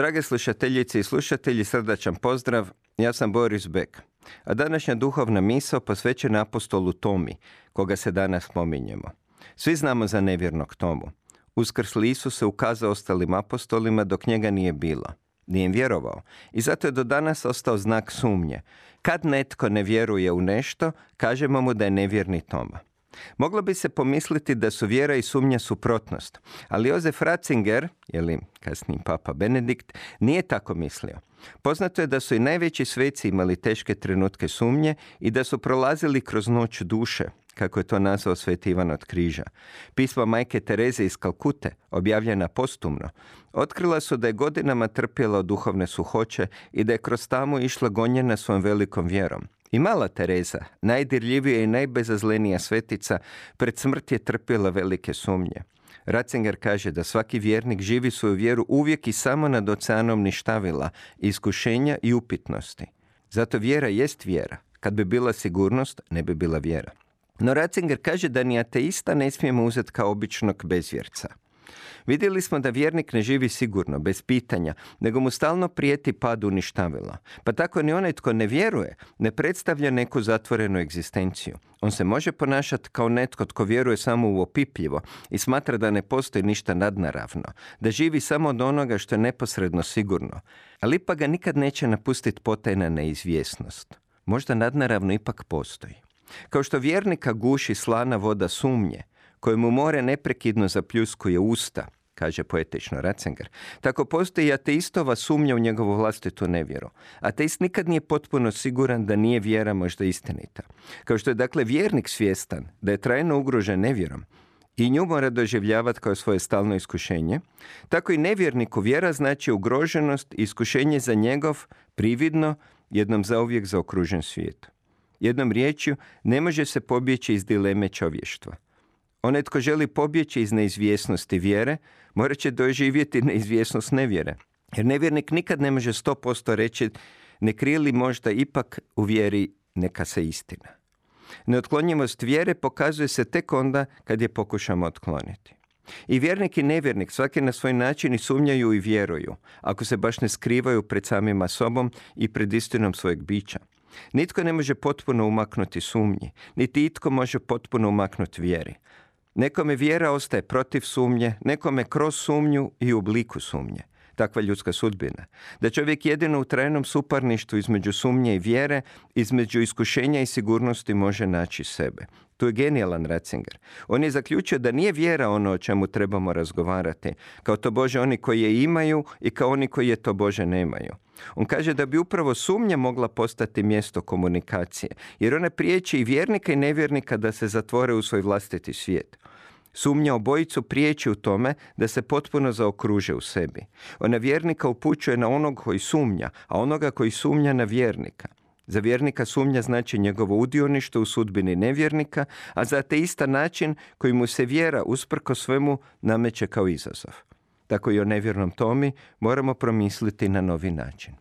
Drage slušateljice i slušatelji, srdačan pozdrav. Ja sam Boris Bek. A današnja duhovna misao posvećena apostolu Tomi, koga se danas spominjemo. Svi znamo za nevjernog Tomu. Uskrsli Isus se ukazao ostalim apostolima dok njega nije bilo. Nije im vjerovao. I zato je do danas ostao znak sumnje. Kad netko ne vjeruje u nešto, kažemo mu da je nevjerni Toma. Moglo bi se pomisliti da su vjera i sumnja suprotnost, ali Jozef Ratzinger, ili kasniji papa Benedikt, nije tako mislio. Poznato je da su i najveći sveci imali teške trenutke sumnje i da su prolazili kroz noć duše, kako je to nazvao sveti Ivan od križa. Pisma majke Tereze iz Kalkute, objavljena postumno, otkrila su da je godinama trpjela od duhovne suhoće i da je kroz tamu išla gonjena svojom velikom vjerom. I mala Tereza, najdirljivija i najbezazlenija svetica, pred smrt je trpjela velike sumnje. Ratzinger kaže da svaki vjernik živi svoju vjeru uvijek i samo nad oceanom ništavila, iskušenja i upitnosti. Zato vjera jest vjera. Kad bi bila sigurnost, ne bi bila vjera. No Ratzinger kaže da ni ateista ne smijemo uzeti kao običnog bezvjerca. Vidjeli smo da vjernik ne živi sigurno, bez pitanja, nego mu stalno prijeti pad uništavila. Pa tako ni onaj tko ne vjeruje ne predstavlja neku zatvorenu egzistenciju. On se može ponašati kao netko tko vjeruje samo u opipljivo i smatra da ne postoji ništa nadnaravno, da živi samo od onoga što je neposredno sigurno. Ali ipak ga nikad neće napustiti potajna neizvjesnost. Možda nadnaravno ipak postoji. Kao što vjernika guši slana voda sumnje, kojemu more neprekidno zapljuskuje usta, kaže poetično Ratzinger, tako postoji ateistova sumnja u njegovu vlastitu nevjeru. Ateist nikad nije potpuno siguran da nije vjera možda istinita. Kao što je dakle vjernik svjestan da je trajno ugrožen nevjerom, i nju mora doživljavati kao svoje stalno iskušenje, tako i nevjerniku vjera znači ugroženost i iskušenje za njegov prividno jednom zauvijek zaokružen svijet. Jednom riječju, ne može se pobjeći iz dileme čovještva. Onaj tko želi pobjeći iz neizvjesnosti vjere, morat će doživjeti neizvjesnost nevjere. Jer nevjernik nikad ne može 100% reći ne krije li možda ipak u vjeri neka se istina. Neotklonjivost vjere pokazuje se tek onda kad je pokušamo otkloniti. I vjernik i nevjernik svaki na svoj način i sumnjaju i vjeruju, ako se baš ne skrivaju pred samima sobom i pred istinom svojeg bića. Nitko ne može potpuno umaknuti sumnji, niti itko može potpuno umaknuti vjeri. Nekome vjera ostaje protiv sumnje, nekome kroz sumnju i u obliku sumnje. Takva ljudska sudbina. Da čovjek jedino u trajnom suparništvu između sumnje i vjere, između iskušenja i sigurnosti može naći sebe. Tu je genijalan Ratzinger. On je zaključio da nije vjera ono o čemu trebamo razgovarati, kao to Bože oni koji je imaju i kao oni koji je to Bože nemaju. On kaže da bi upravo sumnja mogla postati mjesto komunikacije, jer ona priječi i vjernika i nevjernika da se zatvore u svoj vlastiti svijet. Sumnja obojicu priječi u tome da se potpuno zaokruže u sebi. Ona vjernika upućuje na onog koji sumnja, a onoga koji sumnja na vjernika. Za vjernika sumnja znači njegovo udionište u sudbini nevjernika, a za ista način koji mu se vjera usprko svemu nameće kao izazov. Tako i o nevjernom Tomi moramo promisliti na novi način.